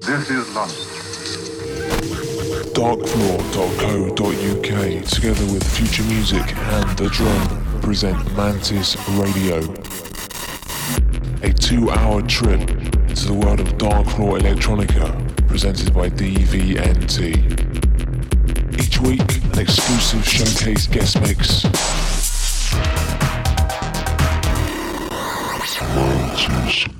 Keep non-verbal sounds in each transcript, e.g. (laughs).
This is London. Darkfloor.co.uk, together with Future Music and The Drone, present Mantis Radio. A two hour trip to the world of Darkfloor Electronica, presented by DVNT. Each week, an exclusive showcase guest mix. Mantis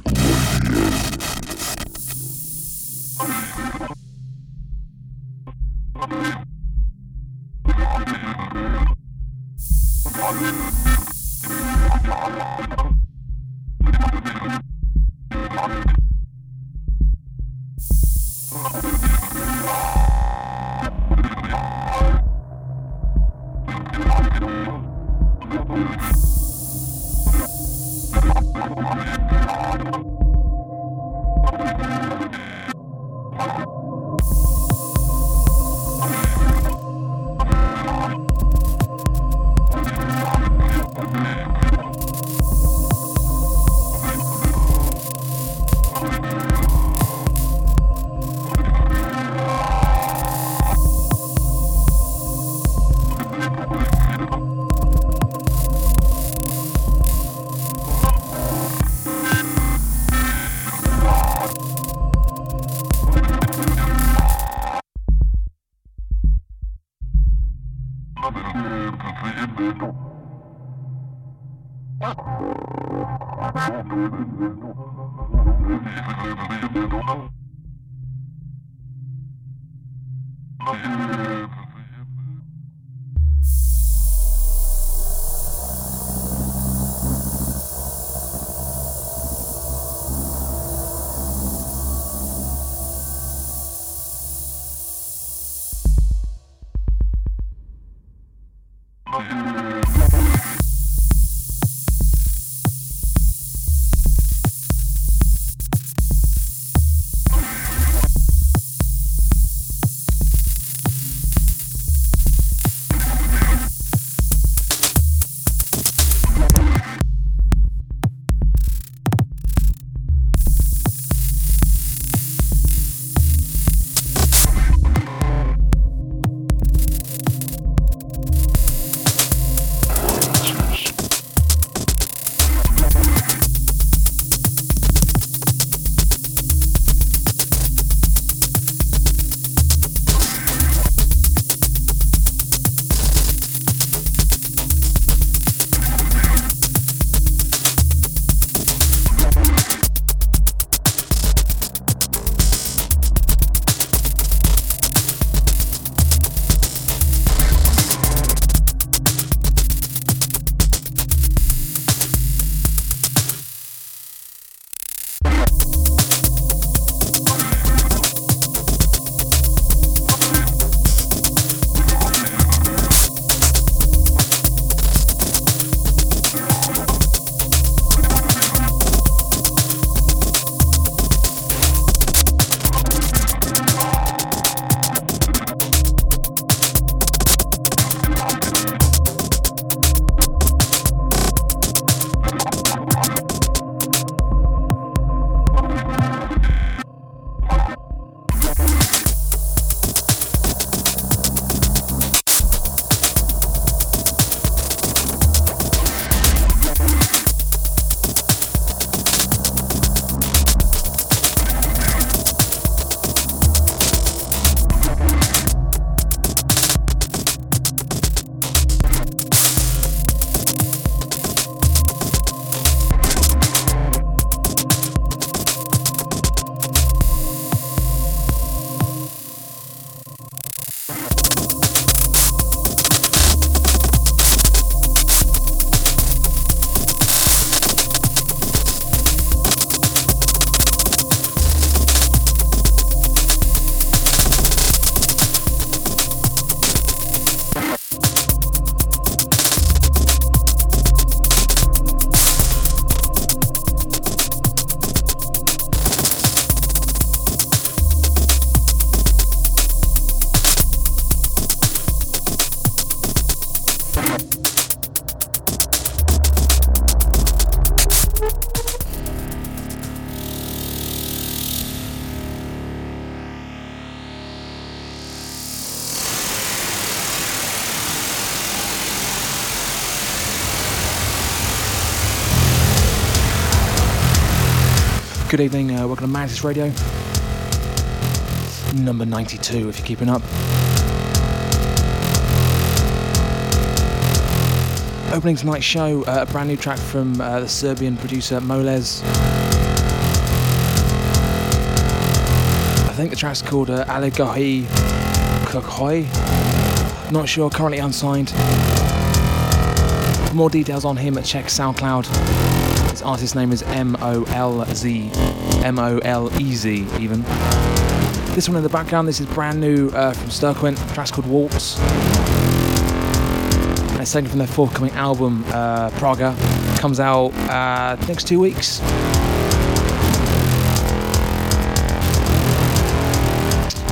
Good evening, uh, welcome to Mantis Radio. Number 92, if you're keeping up. Opening tonight's show, uh, a brand new track from uh, the Serbian producer Molez. I think the track's called uh, Allegohi Kokhoi. Not sure, currently unsigned. For more details on him, at check SoundCloud. His artist name is M O L Z. M O L E Z, even. This one in the background, this is brand new uh, from Sturqen. Track's called Waltz. And it's taken from their forthcoming album, uh, Praga. Comes out uh, next two weeks.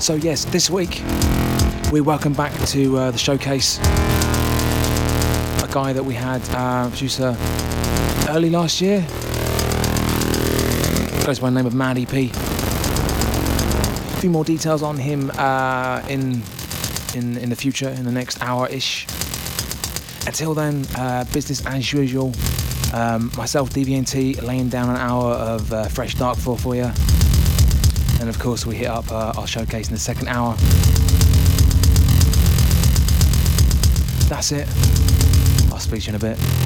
So, yes, this week we welcome back to uh, the showcase a guy that we had, uh, producer, early last year. Goes by the name of Mad EP. A few more details on him uh, in in in the future, in the next hour-ish. Until then, uh, business as usual. Um, myself, DVNT, laying down an hour of uh, fresh dark floor for you. And of course, we hit up uh, our showcase in the second hour. That's it. I'll speak to you in a bit.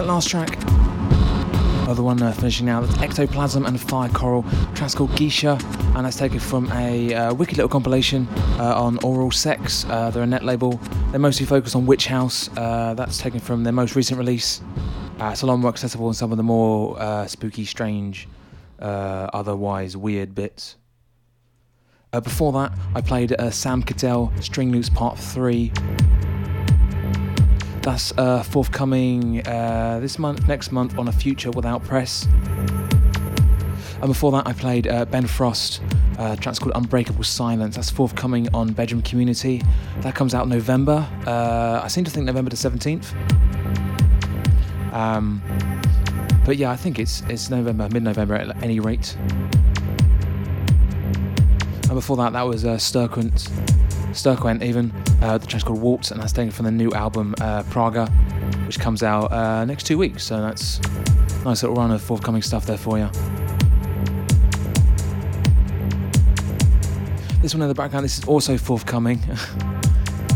that last track, other one uh, finishing now, that's Ectoplasm and Fire Coral. Track's called Geisha, and that's taken from a uh, wicked little compilation uh, on Oral Sex. Uh, they're a net label. They're mostly focused on Witch House. Uh, that's taken from their most recent release. Uh, it's a lot more accessible than some of the more uh, spooky, strange, otherwise weird bits. before that, I played Sam Caddell String Loops Part 3. That's uh, forthcoming uh, this month, next month on a Future Without Press. And before that, I played uh, Ben Frost. Uh, track's called Unbreakable Silence. That's forthcoming on Bedroom Community. That comes out November. Uh, I seem to think November the 17th. Um, but yeah, I think it's it's November, mid-November at any rate. And before that, that was uh, Sturqen Sturqen even. Uh, the track's called Waltz, and that's taken from the new album uh, Praga, which comes out uh, next two weeks. So that's a nice little run of forthcoming stuff there for you. This one in the background, this is also forthcoming. (laughs)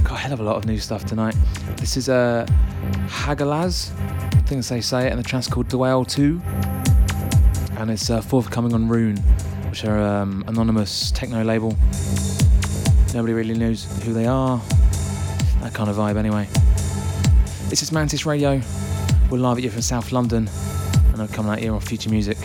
Got a hell of a lot of new stuff tonight. This is uh, Hagalaz, I think they say it, and the track's called Dwell 2. And it's uh, forthcoming on Rune, which are um, anonymous techno label. Nobody really knows who they are. That kind of vibe, anyway. This is Mantis Radio. We're live at you from South London, and I'm coming out here on Future Music.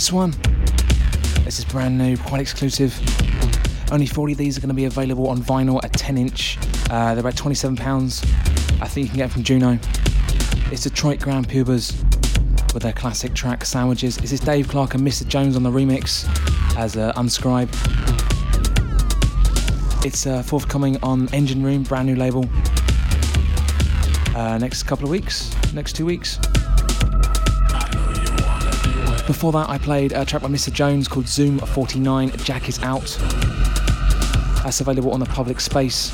This one, this is brand new, quite exclusive. Only 40 of these are going to be available on vinyl, a 10 inch. Uh, they're about £27. I think you can get them from Juno. It's Detroit Grand Pubahs with their classic track Sandwiches. This is Dave Clarke and Mr. Jones on the remix as uh, Unscribe. It's uh, forthcoming on Engine Room, brand new label. Uh, next couple of weeks, next two weeks. Before that, I played a track by Mr. Jones called Zoom 49 Jack is Out. That's available on the public space.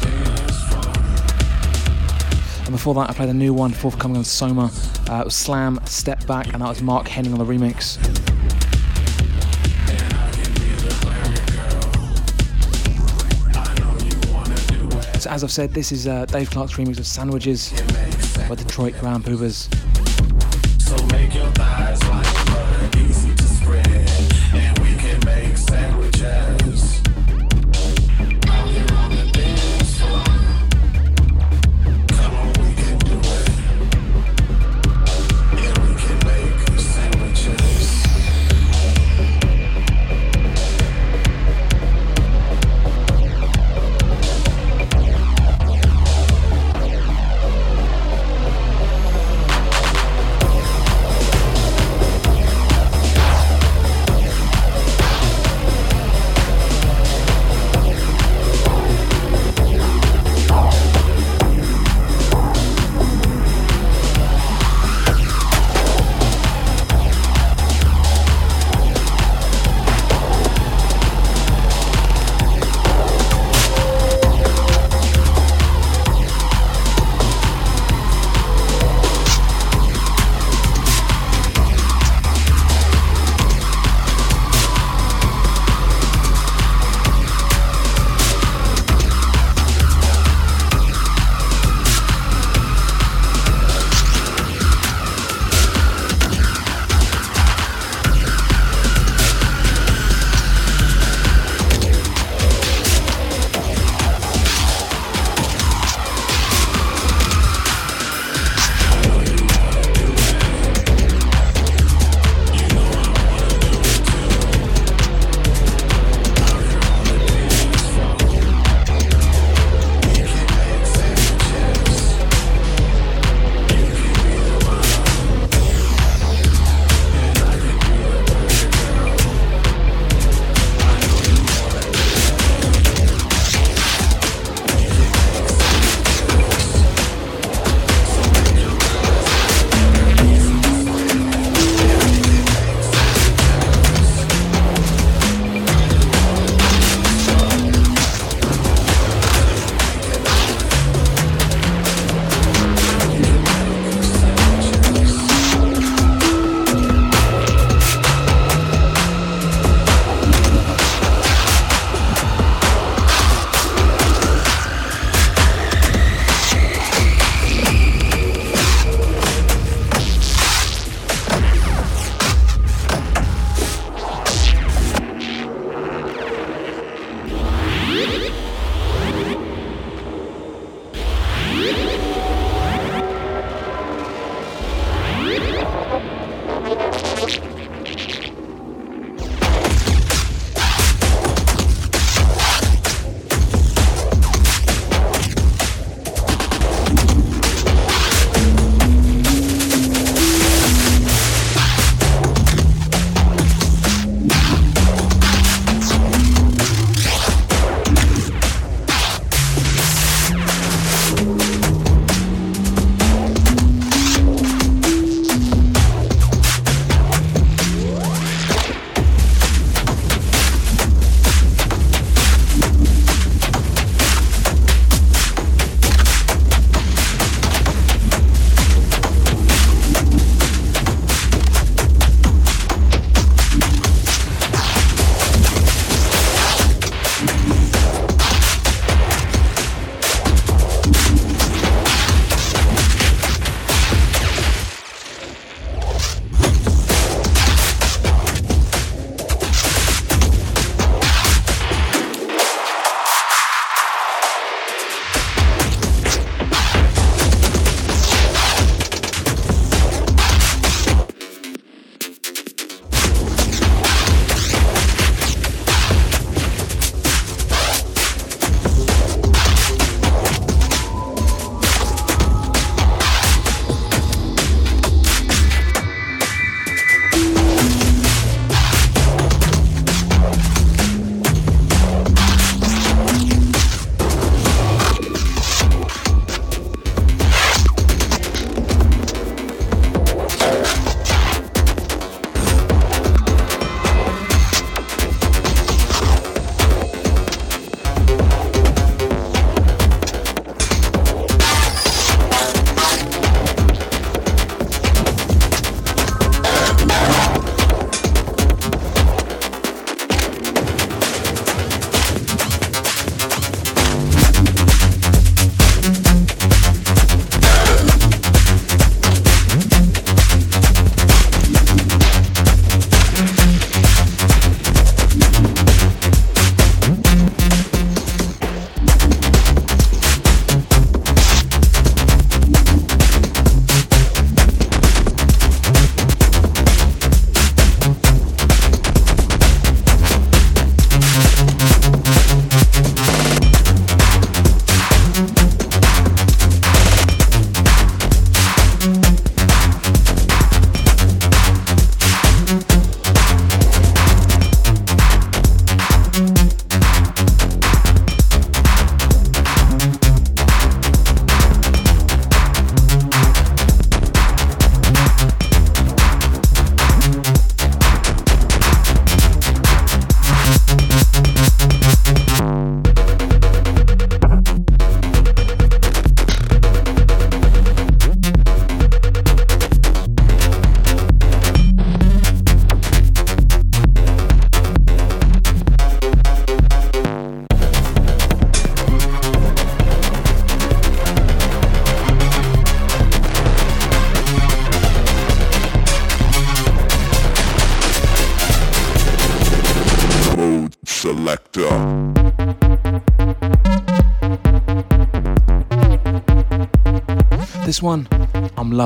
And before that, I played a new one forthcoming on Soma. Uh, it was Slam Step Back, and that was Mark Henning on the remix. So, as I've said, this is uh, Dave Clarke's remix of Sandwiches by Detroit Grand Pubahs.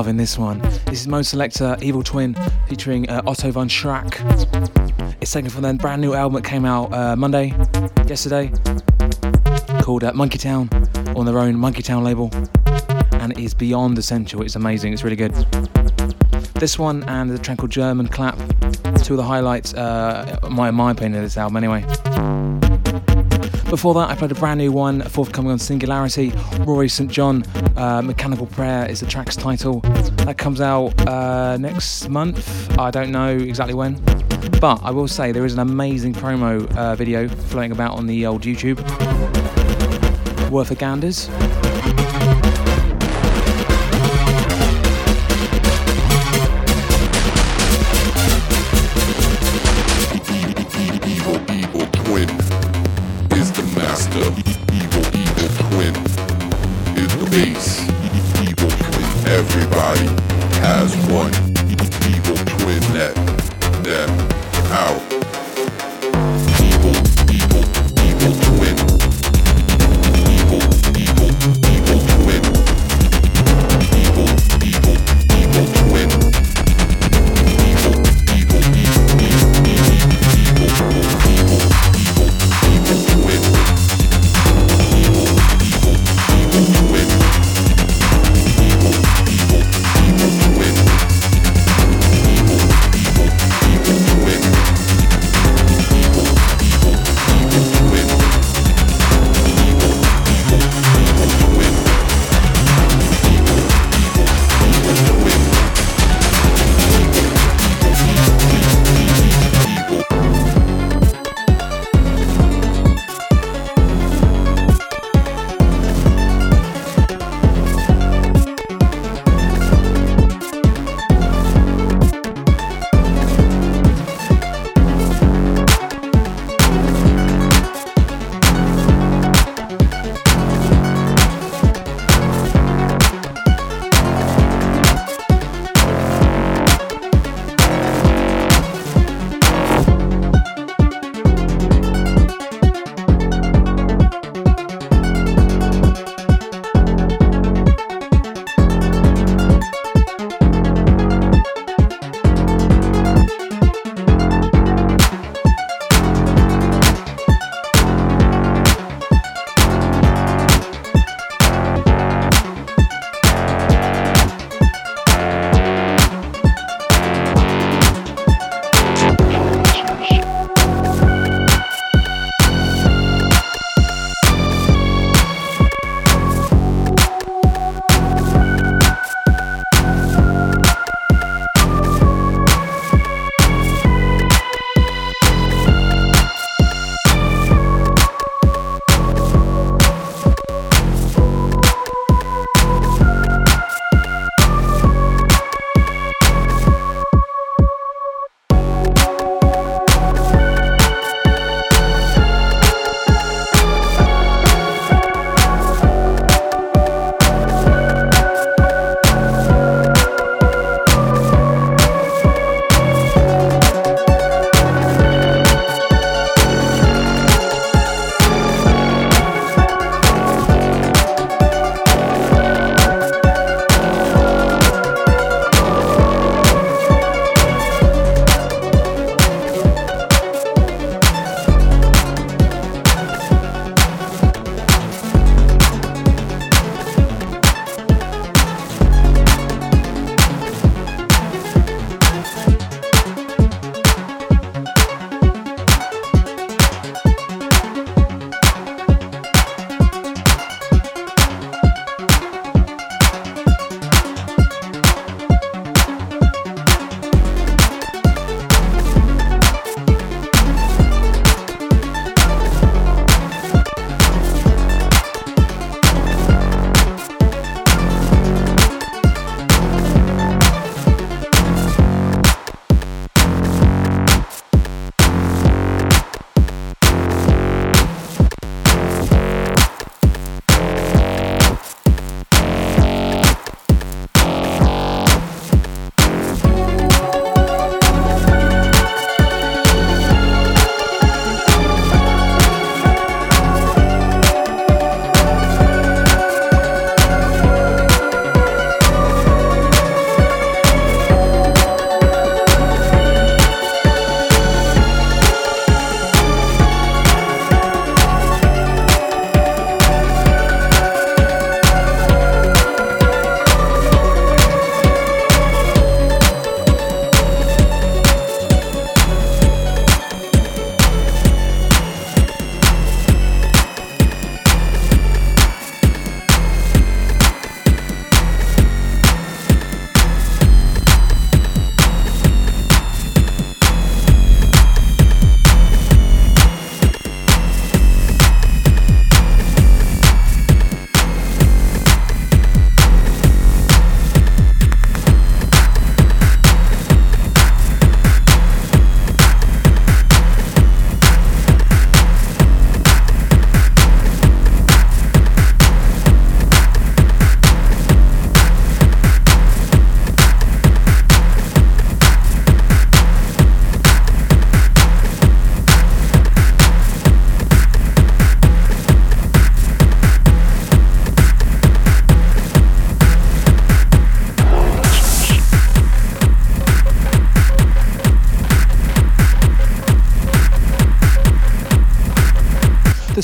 Loving this one. This is Modeselektor Evil Twin featuring uh, Otto von Schirach. It's taken from their brand new album that came out uh, Monday, yesterday, called uh, Monkey Town on their own Monkey Town label. And it is beyond essential. It's amazing. It's really good. This one and the track called German Clap, two of the highlights, uh, my, my opinion, of this album anyway. Before that, I played a brand new one, forthcoming on Singularity. Rory St. John, uh, Mechanical Prayer is the track's title. That comes out uh, next month. I don't know exactly when. But I will say there is an amazing promo uh, video floating about on the old YouTube. Worth a ganders.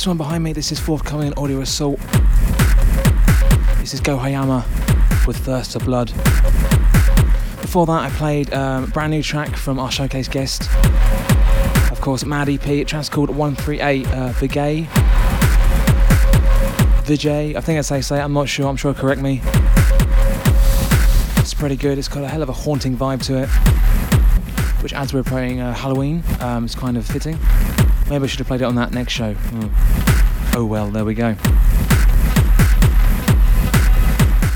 One behind me, this is forthcoming Audio Assault. This is Go Hiyama with Thirst for Blood. Before that, I played um, a brand new track from our showcase guest. Of course, Mad EP, a called 138 uh, Vigay. Vijay, I think that's how you say it, I'm not sure, I'm sure correct me. It's pretty good, it's got a hell of a haunting vibe to it, which as we're playing uh, Halloween, um, it's kind of fitting. Maybe I should have played it on that next show. Oh, oh well, there we go.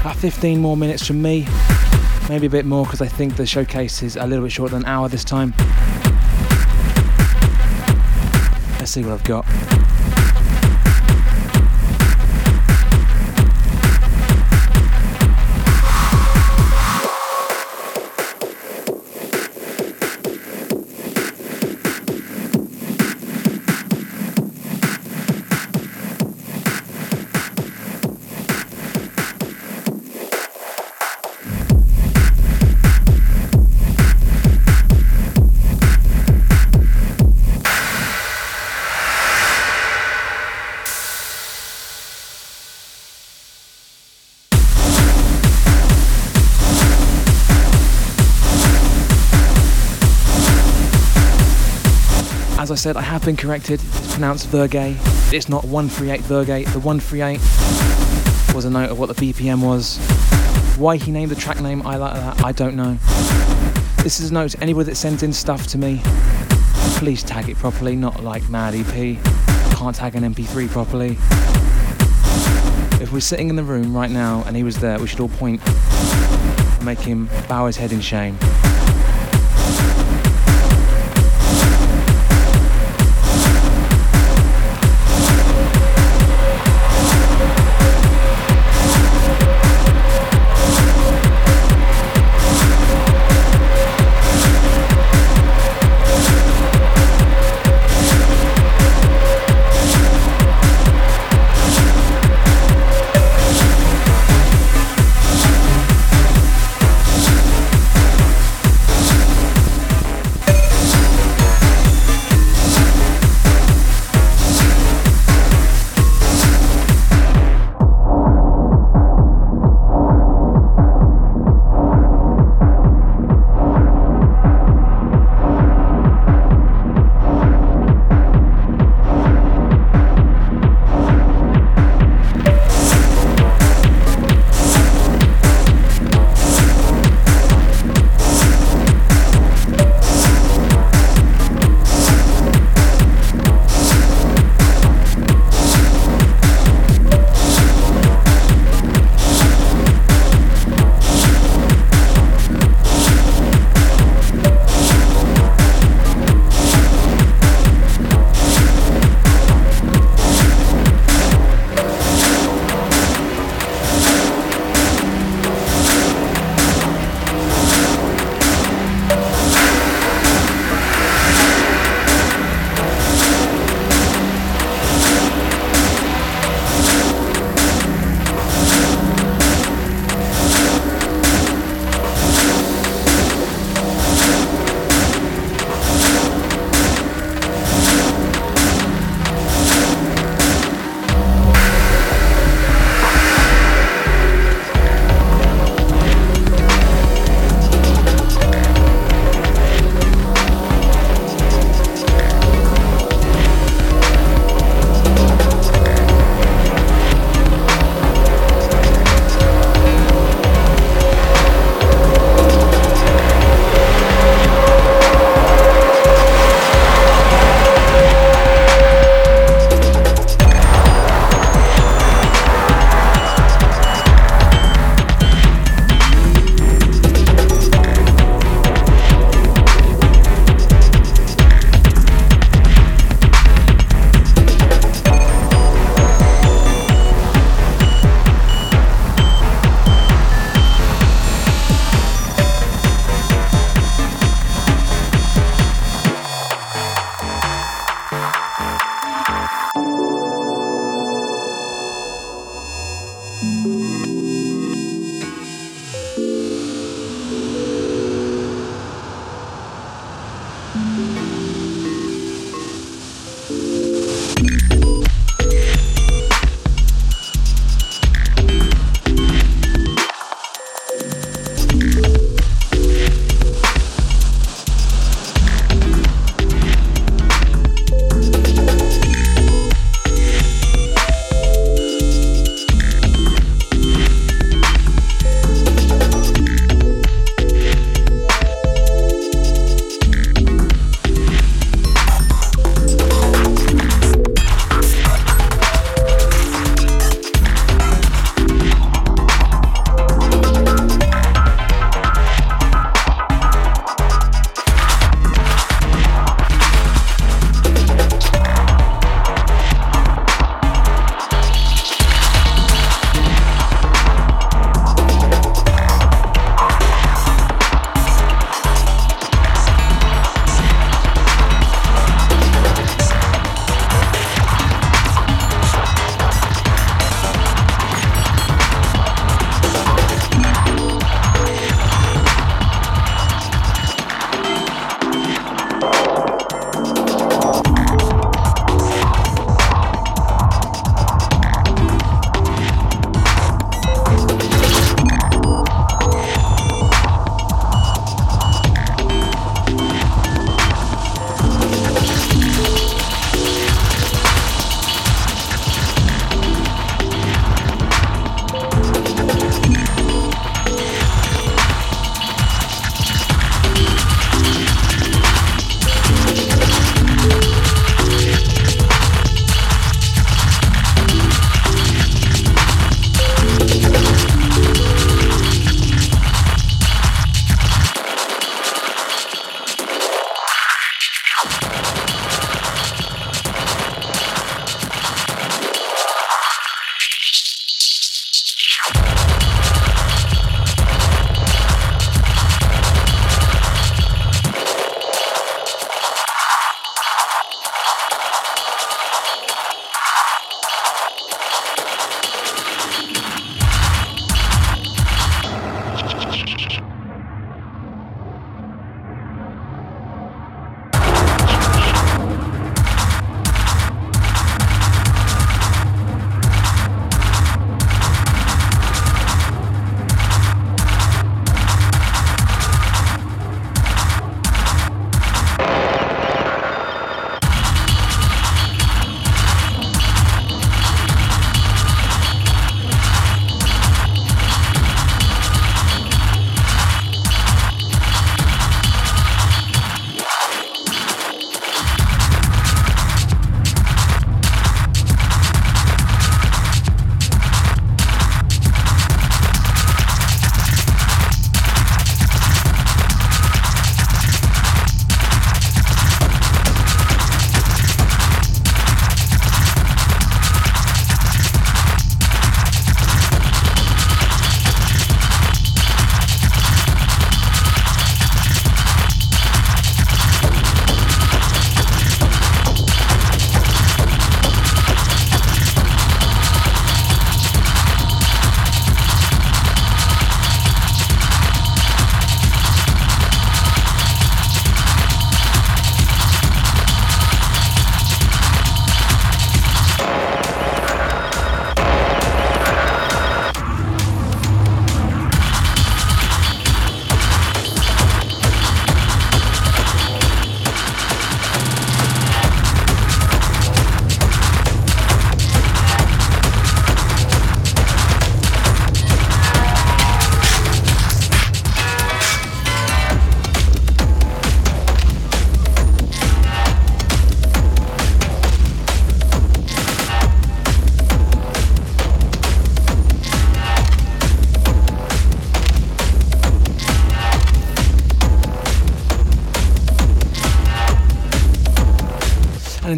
About 15 more minutes from me, maybe a bit more because I think the showcase is a little bit shorter than an hour this time. Let's see what I've got. Said, I have been corrected. It's pronounced Vergay. It's not 138 Vergay. The 138 was a note of what the BPM was. Why he named the track name I like that, I don't know. This is a note to anybody that sends in stuff to me. Please tag it properly, not like Mad EP. Can't tag an MP3 properly. If we're sitting in the room right now and he was there, we should all point and make him bow his head in shame.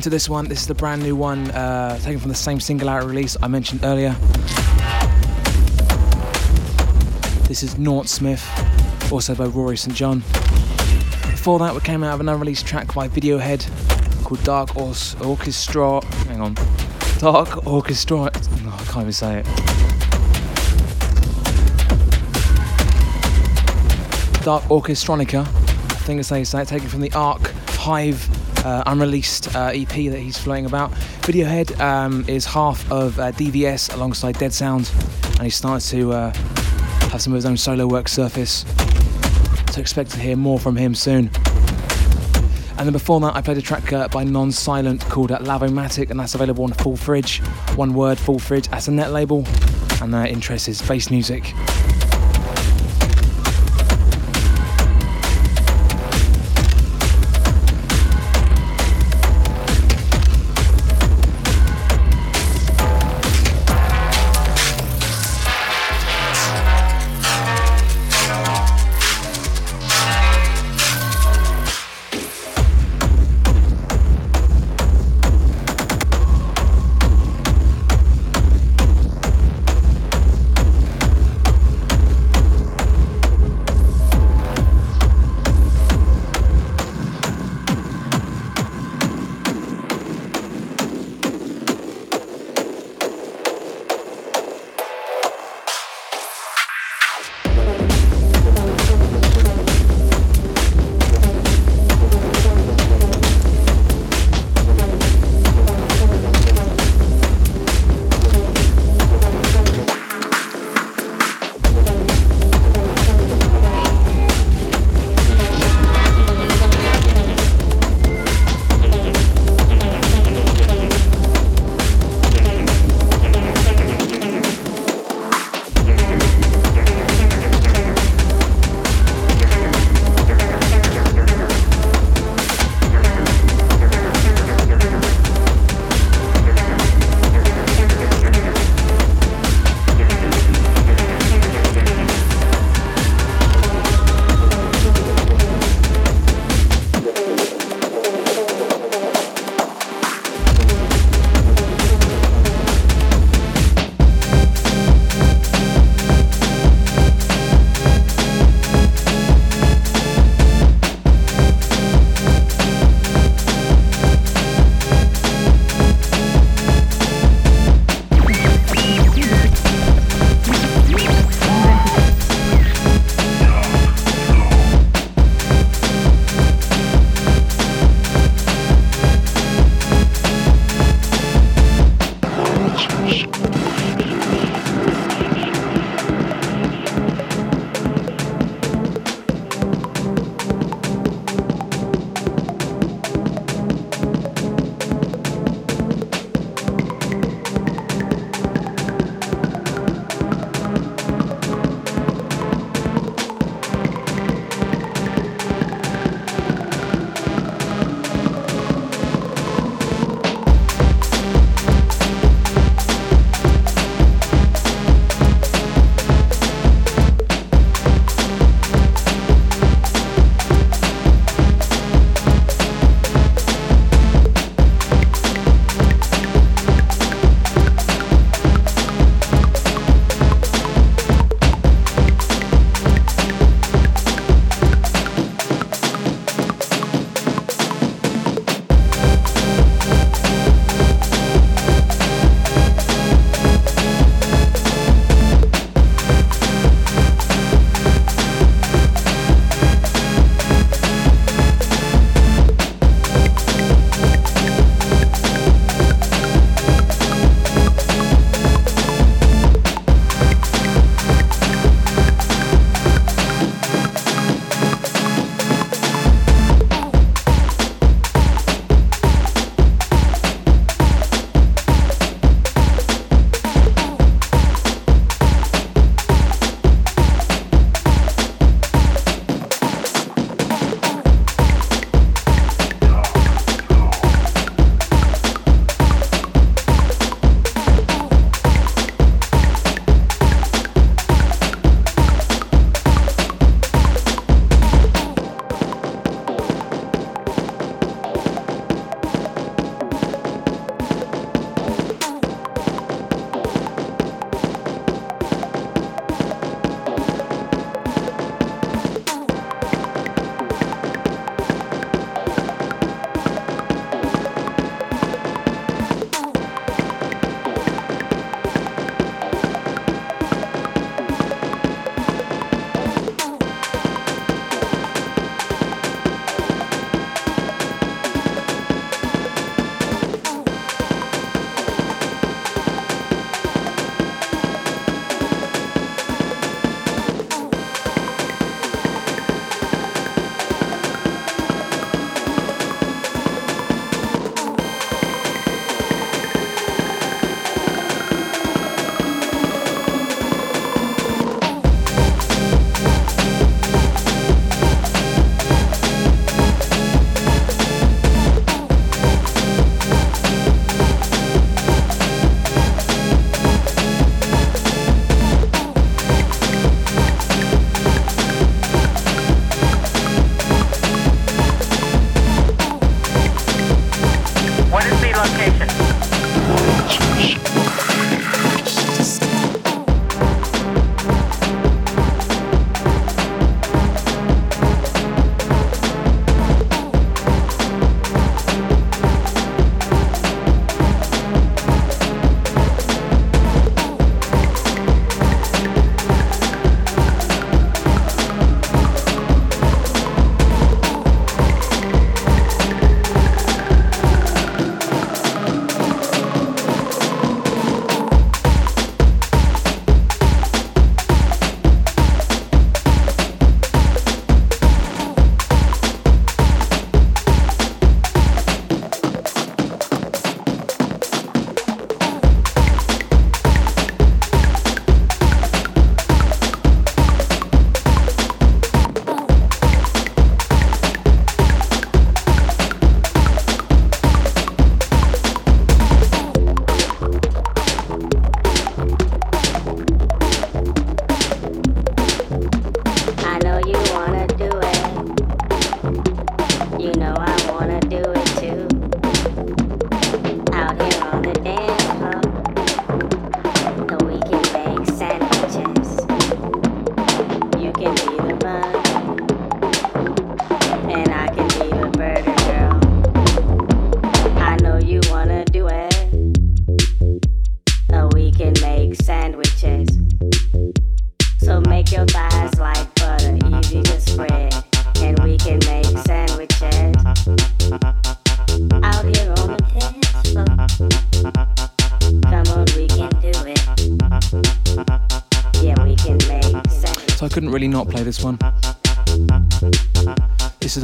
Into this one, this is the brand new one uh, taken from the same single out release I mentioned earlier. This is Naught Smith, also by Rory St. John. Before that, we came out of an unreleased track by Videohead called Dark Or- Orchestra. Hang on. Dark Orchestra. I can't even say it. Dark Orchestronica. I think it's how you say it, taken from the Arc Hive uh, unreleased uh, EP that he's floating about. Videohead um, is half of uh, DVS alongside Dead Sound, and he started to uh, have some of his own solo work surface. So expect to hear more from him soon. And then before that, I played a track uh, by Non Silent called uh, Lavomatic, and that's available on Full Fridge. One word, Full Fridge, as a net label. And their interest is bass music.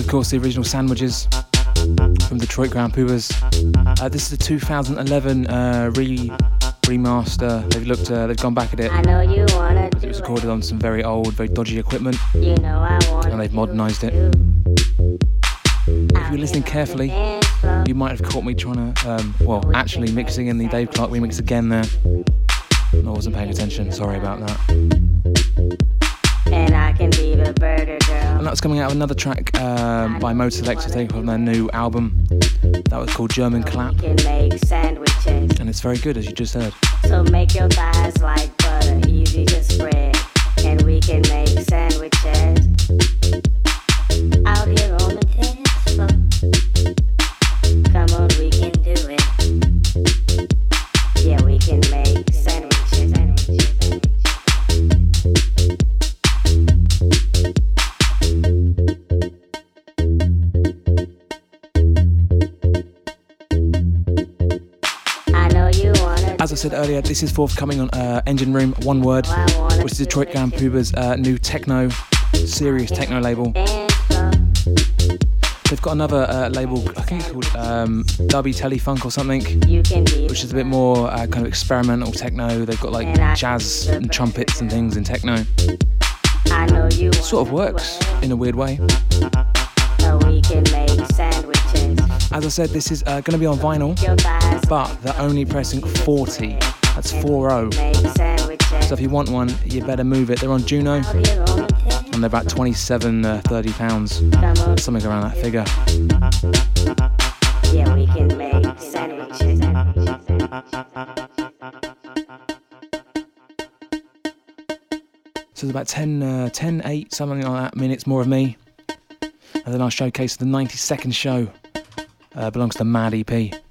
Course, the original sandwiches from Detroit Grand Pubahs. Uh, this is a 2011 uh, re remaster. They've looked, uh, they've gone back at it. I know you wanna it was recorded on some very old, very dodgy equipment, you know and they've modernised it. If you're listening carefully, you might have caught me trying to, um, well, actually mixing in the Dave Clarke remix again there. I wasn't paying attention. Sorry about that. And that's coming out of another track um, by Modeselektor, taken from their new album. That was called German Clap. And it's very good, as you just heard. So make your thighs like said earlier, this is forthcoming on uh, Engine Room, one word, which is Detroit Grand Pubahs' uh, new techno, serious techno label. They've got another uh, label, I think it's called um, Dubby Telefunk or something, which is a bit more uh, kind of experimental techno. They've got like jazz and trumpets and things in techno. Sort of works in a weird way. As I said, this is uh, going to be on vinyl, but they're only pressing 40. That's 4 So if you want one, you better move it. They're on Juno, and they're about 27, uh, 30 pounds, something around that figure. Yeah, we can make sandwiches. So it's about 10, uh, 10, 8, something like that minutes more of me. And then I'll showcase the 92nd show uh, belongs to Mad EP.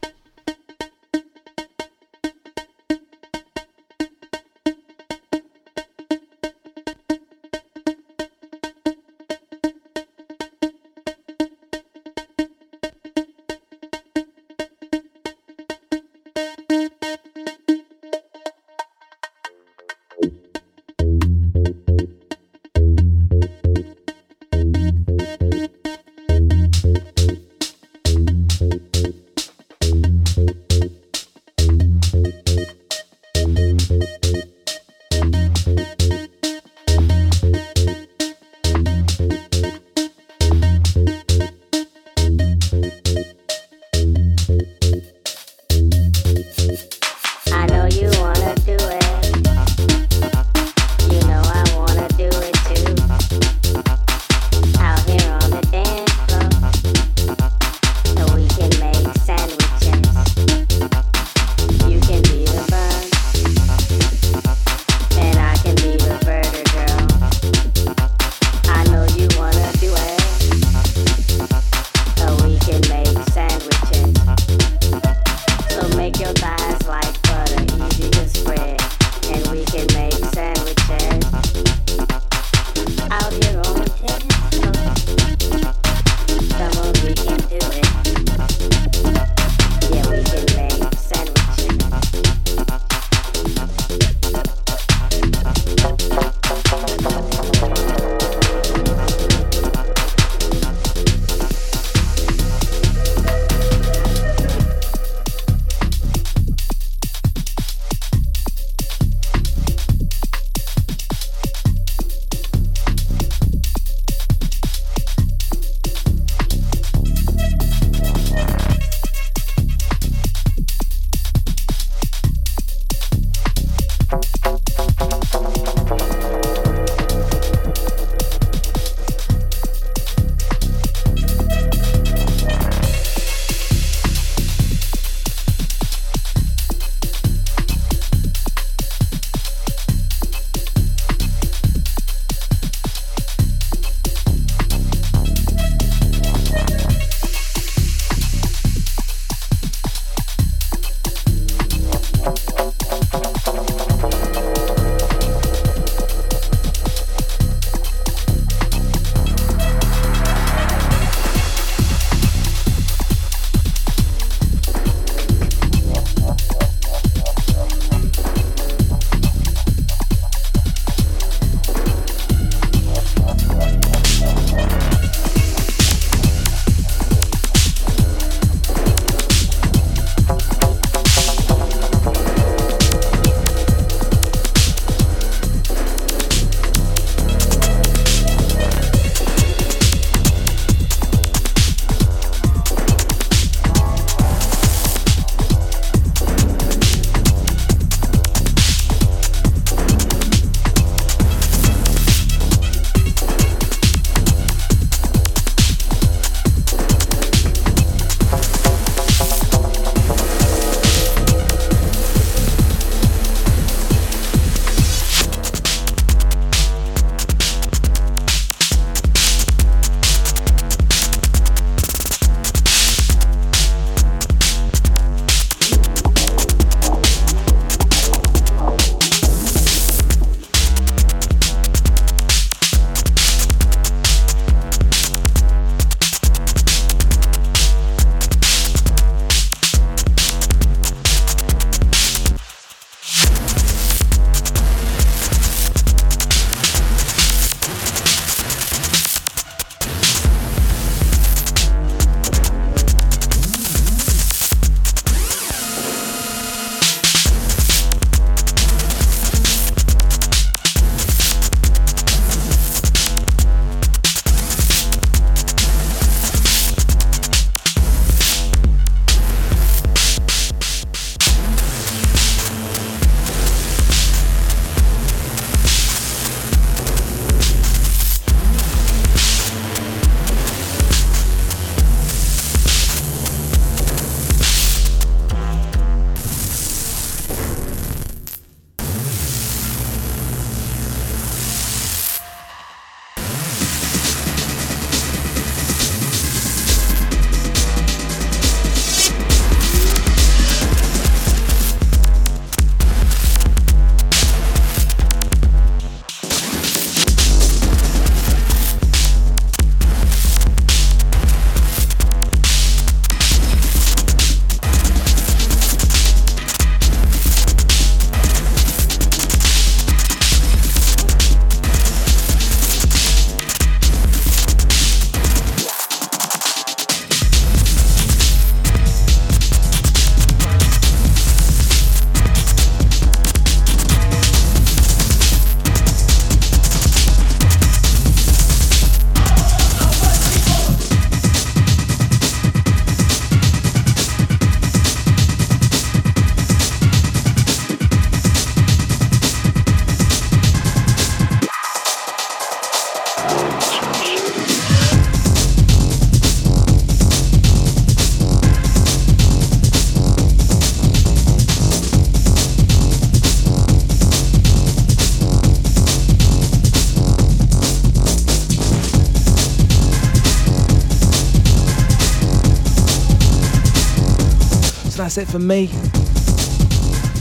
That's it for me.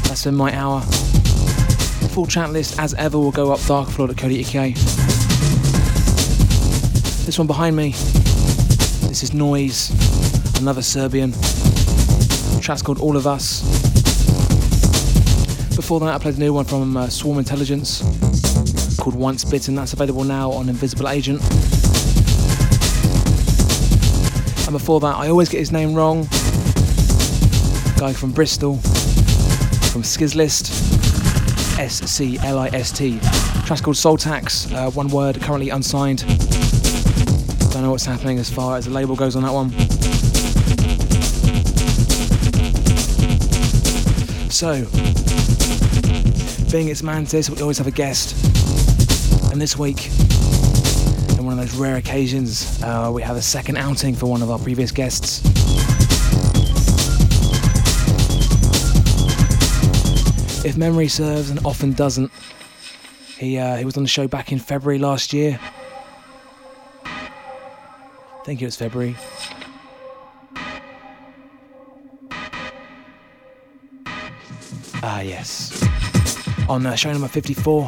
That's been my hour. Full chat list, as ever, will go up darkfloor.co.uk. This one behind me, this is Noise, another Serbian. The track's called All of Us. Before that, I played a new one from uh, Swarm Intelligence called Once Bitten. That's available now on Invisible Agent. And before that, I always get his name wrong. Guy from Bristol, from Skizlist, S C L I S T. Track's called Soul Tax, uh, one word, currently unsigned. Don't know what's happening as far as the label goes on that one. So, being it's Mantis, we always have a guest. And this week, in one of those rare occasions, uh, we have a second outing for one of our previous guests. If memory serves, and often doesn't, he, uh, he was on the show back in February last year. I think it was February. Ah, yes. On uh, show number 54.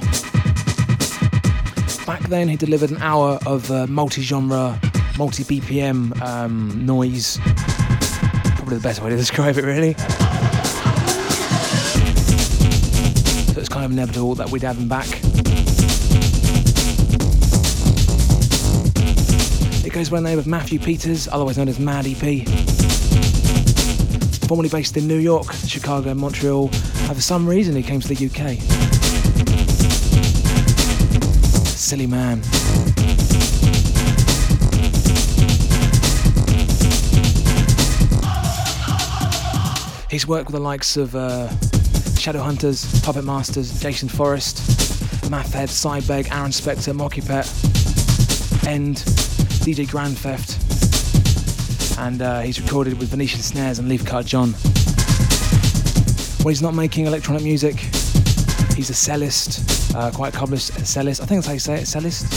Back then, he delivered an hour of uh, multi genre, multi BPM um, noise. Probably the best way to (laughs) describe it, really. Of inevitable that we'd have him back. It goes by the name of Matthew Peters, otherwise known as Mad EP. Formerly based in New York, Chicago, and Montreal, and for some reason he came to the UK. Silly man. He's worked with the likes of uh, Shadowhunters, Puppet Masters, Jason Forrest, Mathhead, Cybeg, Aaron Spector, Mockipet, End, DJ Grand Theft, and uh, he's recorded with Venetian Snares and Leaf John. When he's not making electronic music, he's a cellist, uh, quite accomplished cellist. I think that's how you say it, cellist.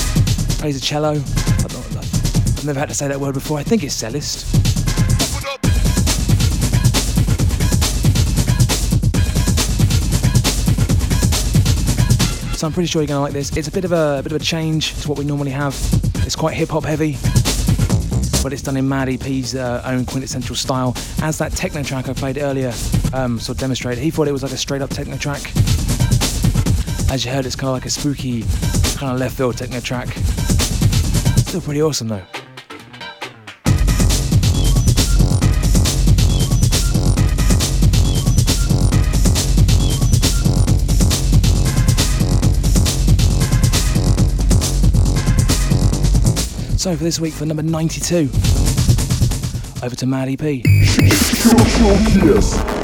Plays a cello. I've never had to say that word before. I think it's cellist. So I'm pretty sure you're gonna like this. It's a bit of a, a bit of a change to what we normally have. It's quite hip hop heavy, but it's done in Mad EP's uh, own quintessential style. As that techno track I played earlier um, sort of demonstrated, he thought it was like a straight up techno track. As you heard, it's kind of like a spooky, kind of left field techno track. Still pretty awesome though. So for this week, for number 92, over to Mad EP.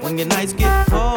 When your nights get cold,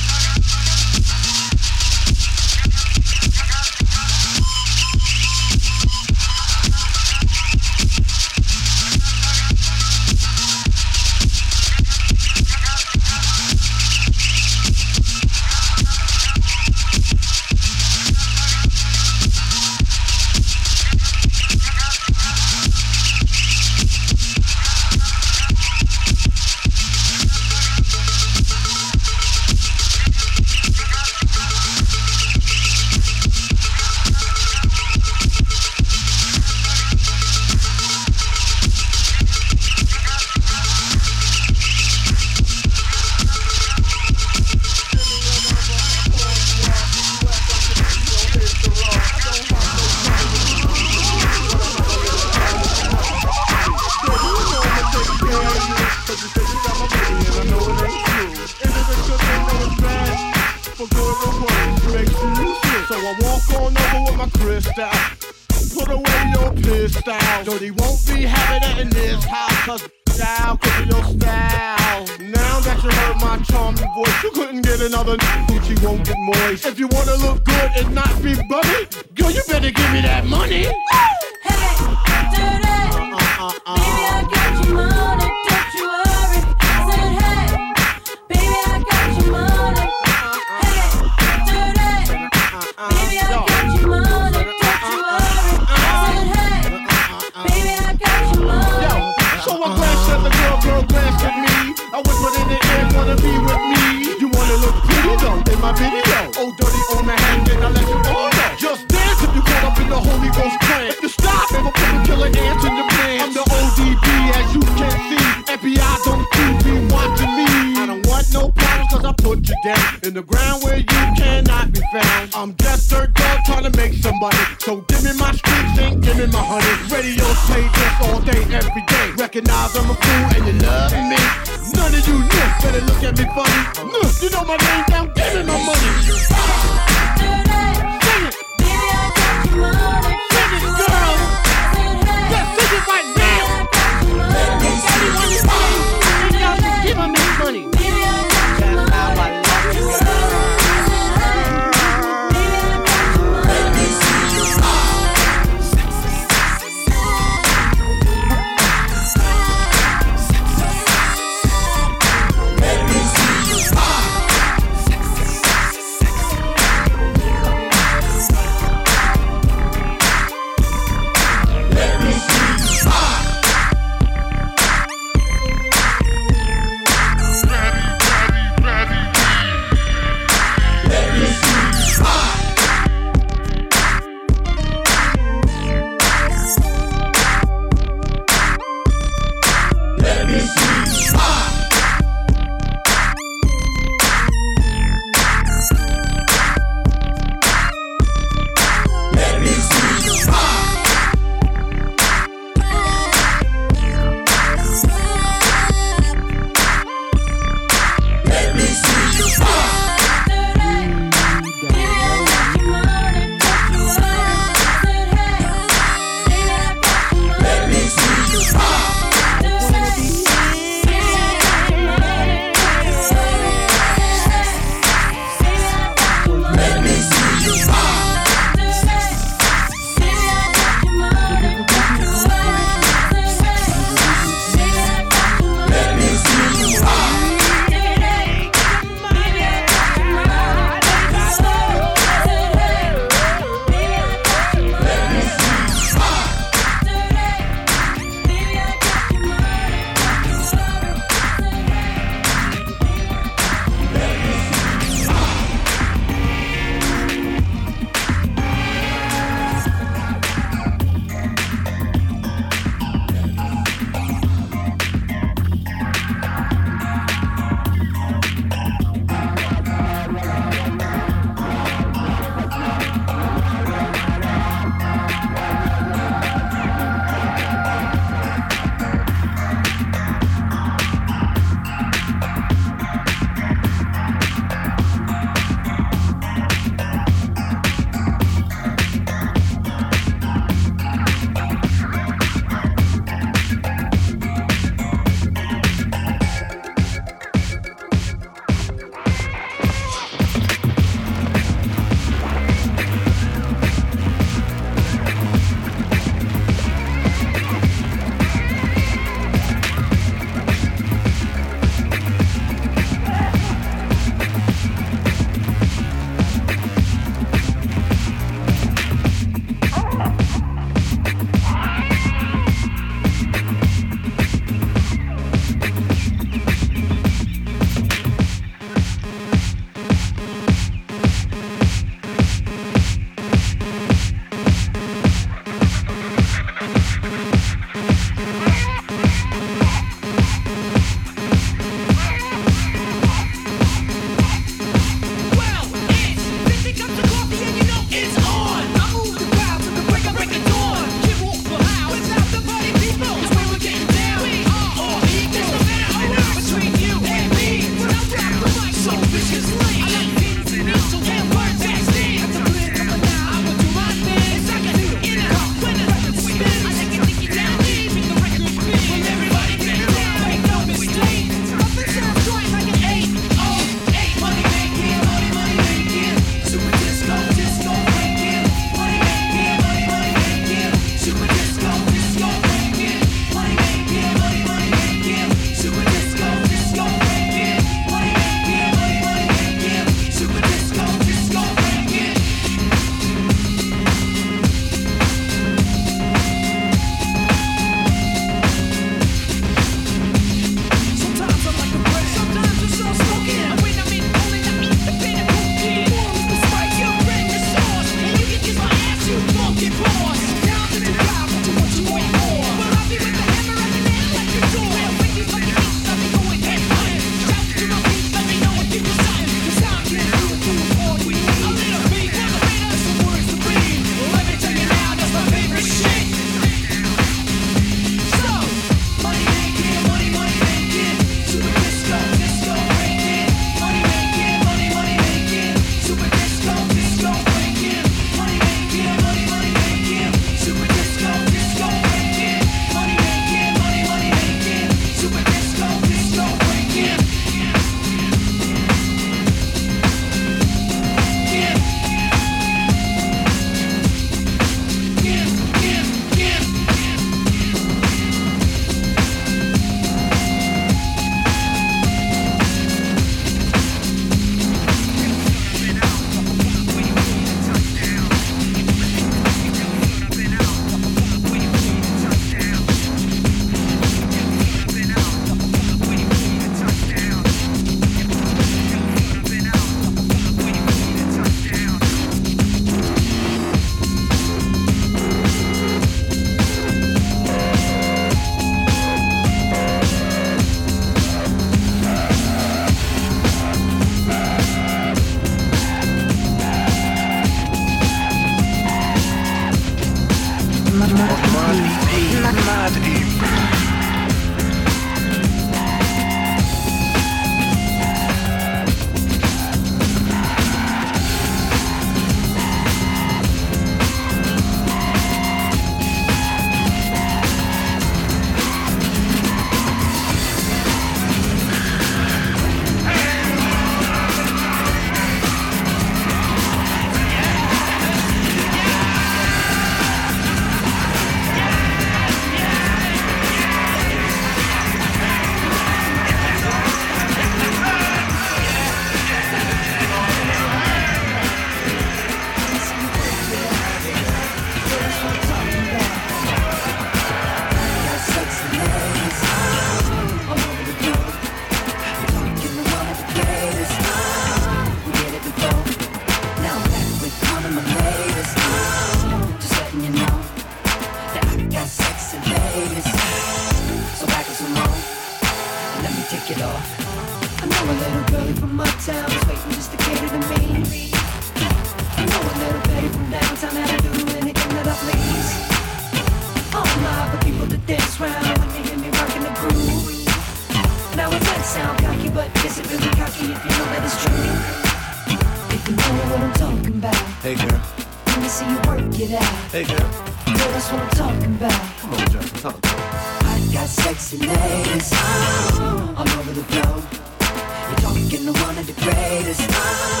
greatest oh,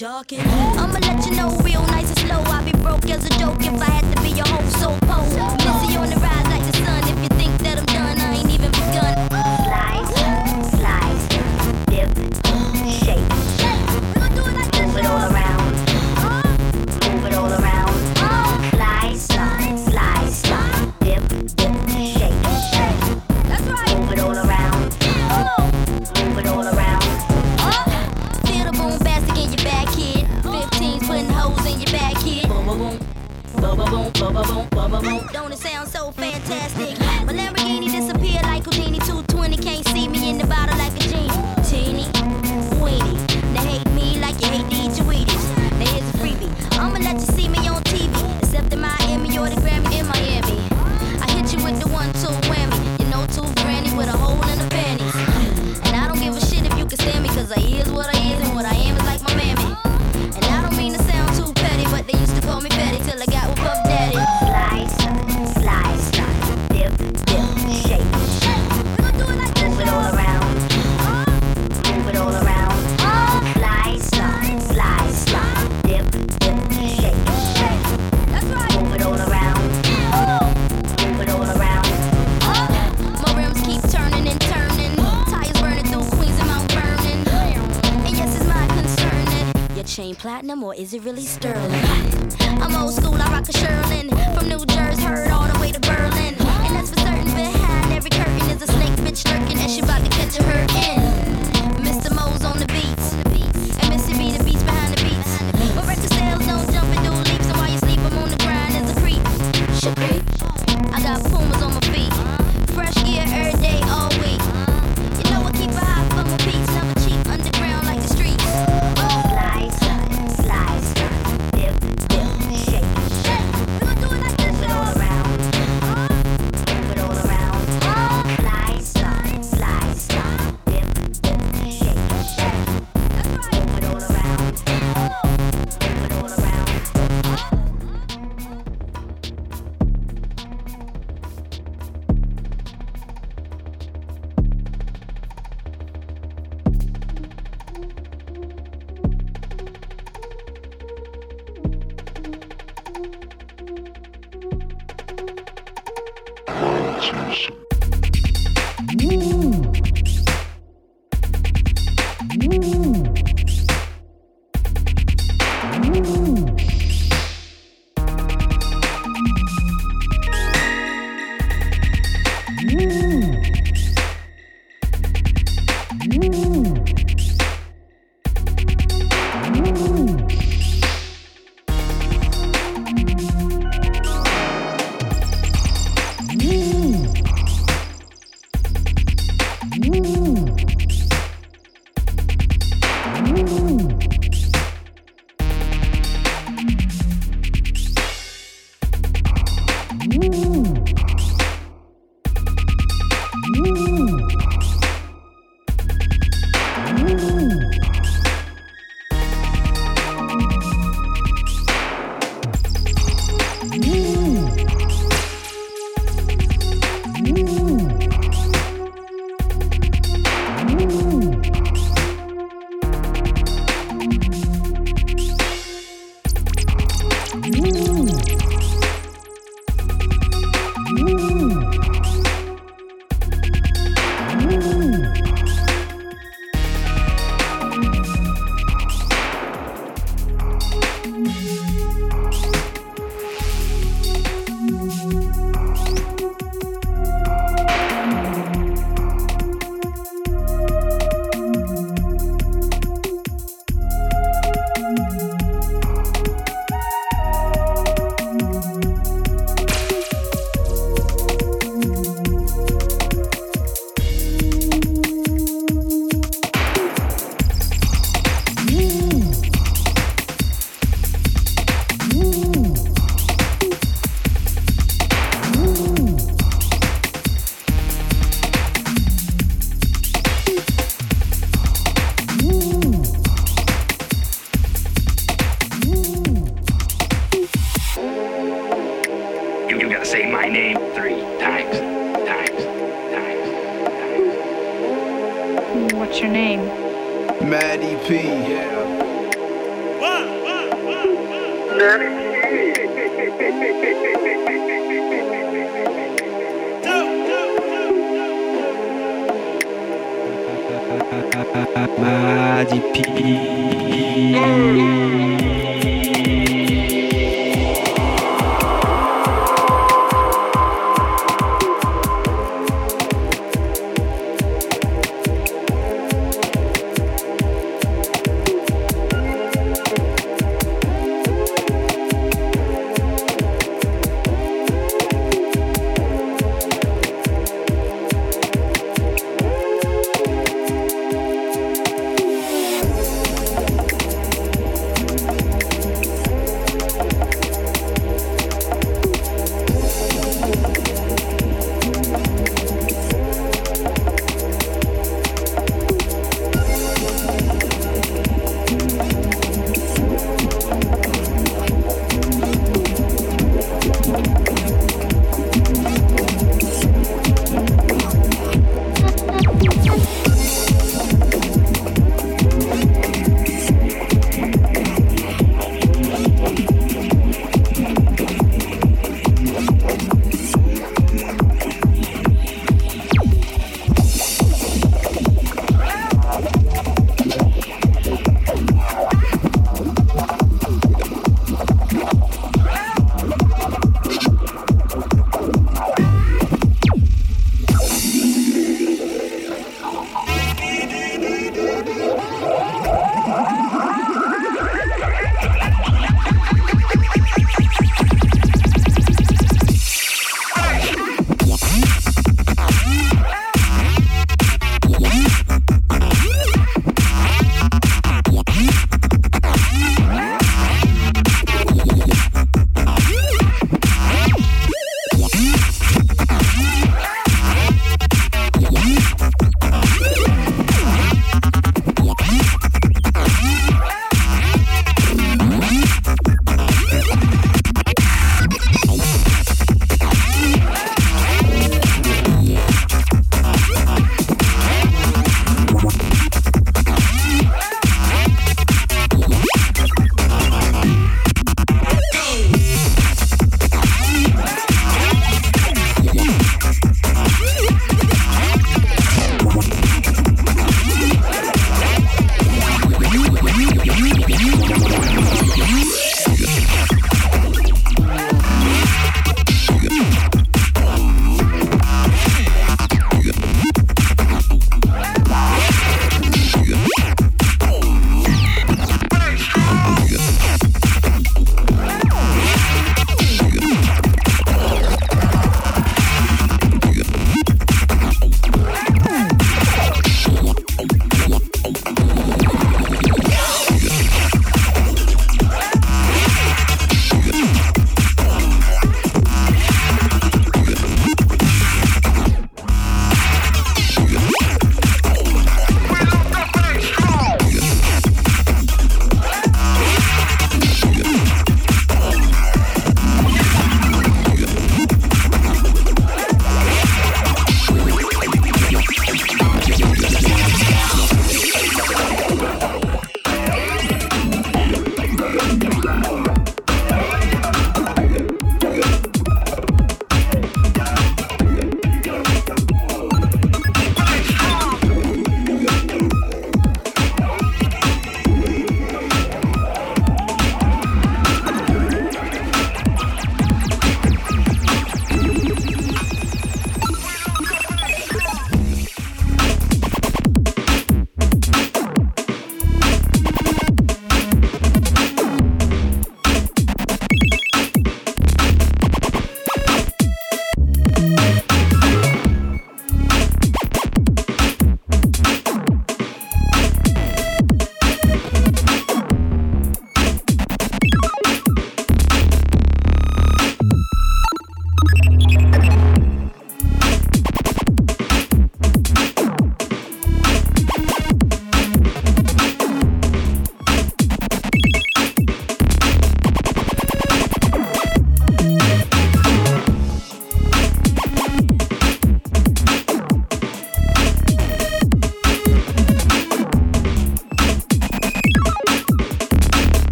wheel, or is it really sterling?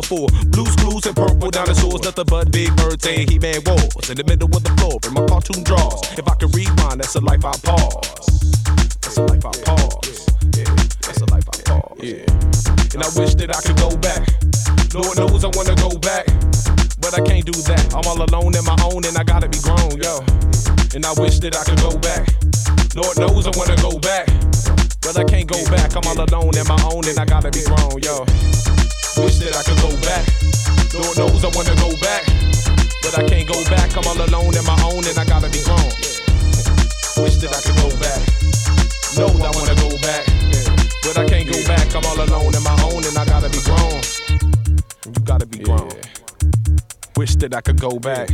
Before Blue's Clues, and purple dinosaurs. Nothing but big birds and He Man walls. In the middle of the floor in my cartoon drawers. If I could rewind, that's a life I pause. That's a life I pause. That's a life I pause. Yeah. And I wish that I could go back. Lord knows I wanna go back. But I can't do that. I'm all alone in my own and I gotta be grown, yo. And I wish that I could go back. Lord knows I wanna go back. But I can't go back. I'm all alone in my own and I gotta be grown, yo. Alone in my own and I gotta be grown. Wish that I could go back. Know I wanna go back. But I can't go back. I'm all alone in my own and I gotta be grown. You gotta be grown. Wish that I could go back.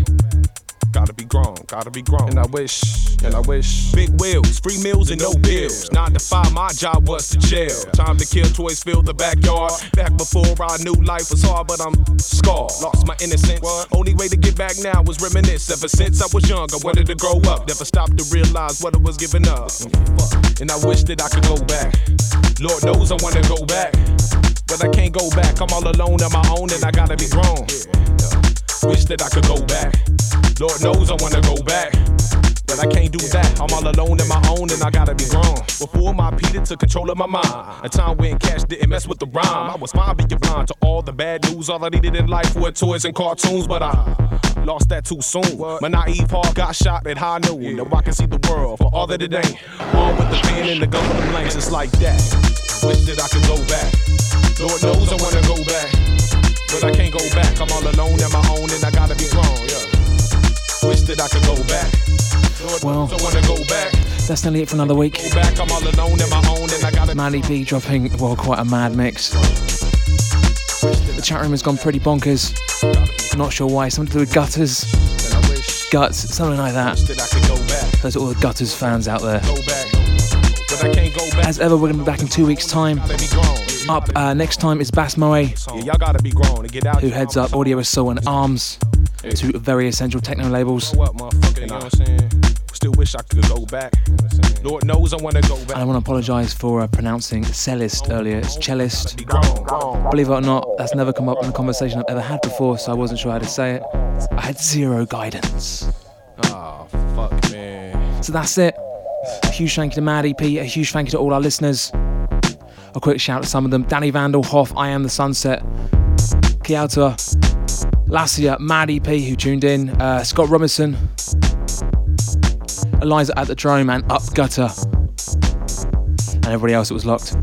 Gotta be grown, gotta be grown. And I wish, and I wish. Big wheels, free meals and no bills. Nine to five, my job was to chill. Time to kill, toys fill the backyard. Back before I knew life was hard, but I'm scarred. Lost my innocence. Only way to get back now was reminisce. Ever since I was young, I wanted to grow up. Never stopped to realize what I was giving up. And I wish that I could go back. Lord knows I wanna go back. but I can't go back. I'm all alone on my own and I gotta be grown. Wish that I could go back. Lord knows I wanna go back. But I can't do that. I'm all alone in my own and I gotta be grown. Before my Peter took control of my mind. A time when cash didn't mess with the rhyme. I was fine being blind to all the bad news. All I needed in life were toys and cartoons, but I lost that too soon. My naive heart got shot at high noon. Now I can see the world for all that it ain't. All with the pen and the gun with the blanks, it's like that. Wish that I could go back. Lord knows I wanna go back. But I can't go back. I'm all alone in my own and I gotta be grown. Yeah. That I could go back. Well, knows I wanna go back. that's nearly it for another week. Go back. I'm all alone in my own and I gotta Mad EP dropping, well, quite a mad mix. The chat room has gone pretty bonkers. Not sure why. Something to do with gutters, guts, something like that. that I could go back. Those are all the gutters fans out there. Go back. But I can't go back. As ever, we're going to be back in two weeks' time. Gotta be grown. Up uh, next time is Bas Mooy, Yeah, y'all gotta be grown to get out. who heads up Audio Assault and Arms, two very essential techno labels. What, motherfucker? You know what I'm saying? Still wish I could go back. Lord knows I wanna go And back. I want to apologise for uh, pronouncing cellist earlier. It's cellist. Believe it or not, that's never come up in a conversation I've ever had before, so I wasn't sure how to say it. I had zero guidance. Oh, fuck, man. So that's it. A huge thank you to Mad EP, a huge thank you to all our listeners. A quick shout to some of them Danny Vandal, Hoff, I Am the Sunset, Kiauta, Lassia, Mad EP, who tuned in, uh, Scott Robinson, Eliza at the Drome, and Up Gutter, and everybody else that was locked.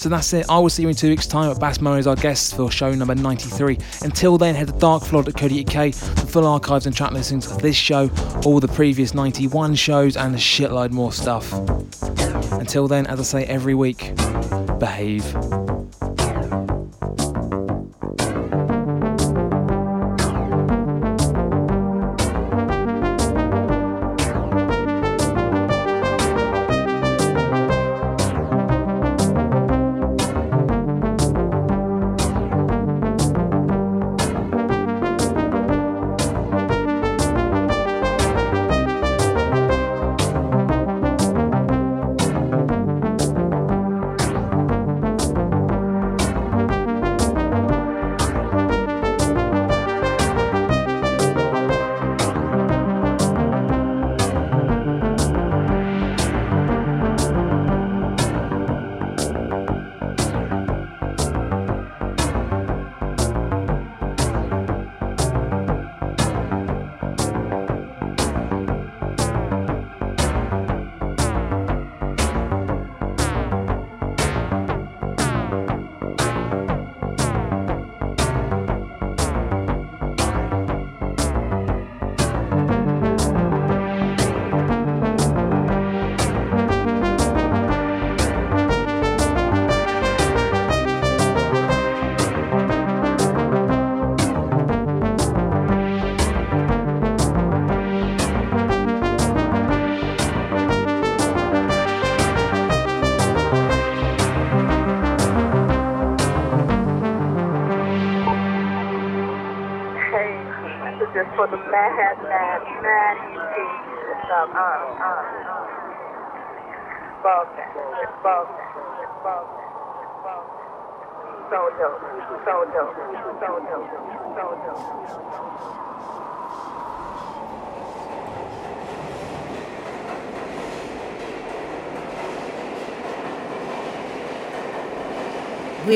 So that's it. I will see you in two weeks' time at Bas Mooy as our guest for show number 93. Until then, head to darkfloor.co.uk for full archives and track listings of this show, all the previous 91 shows, and a shitload more stuff. Until then, as I say every week, behave.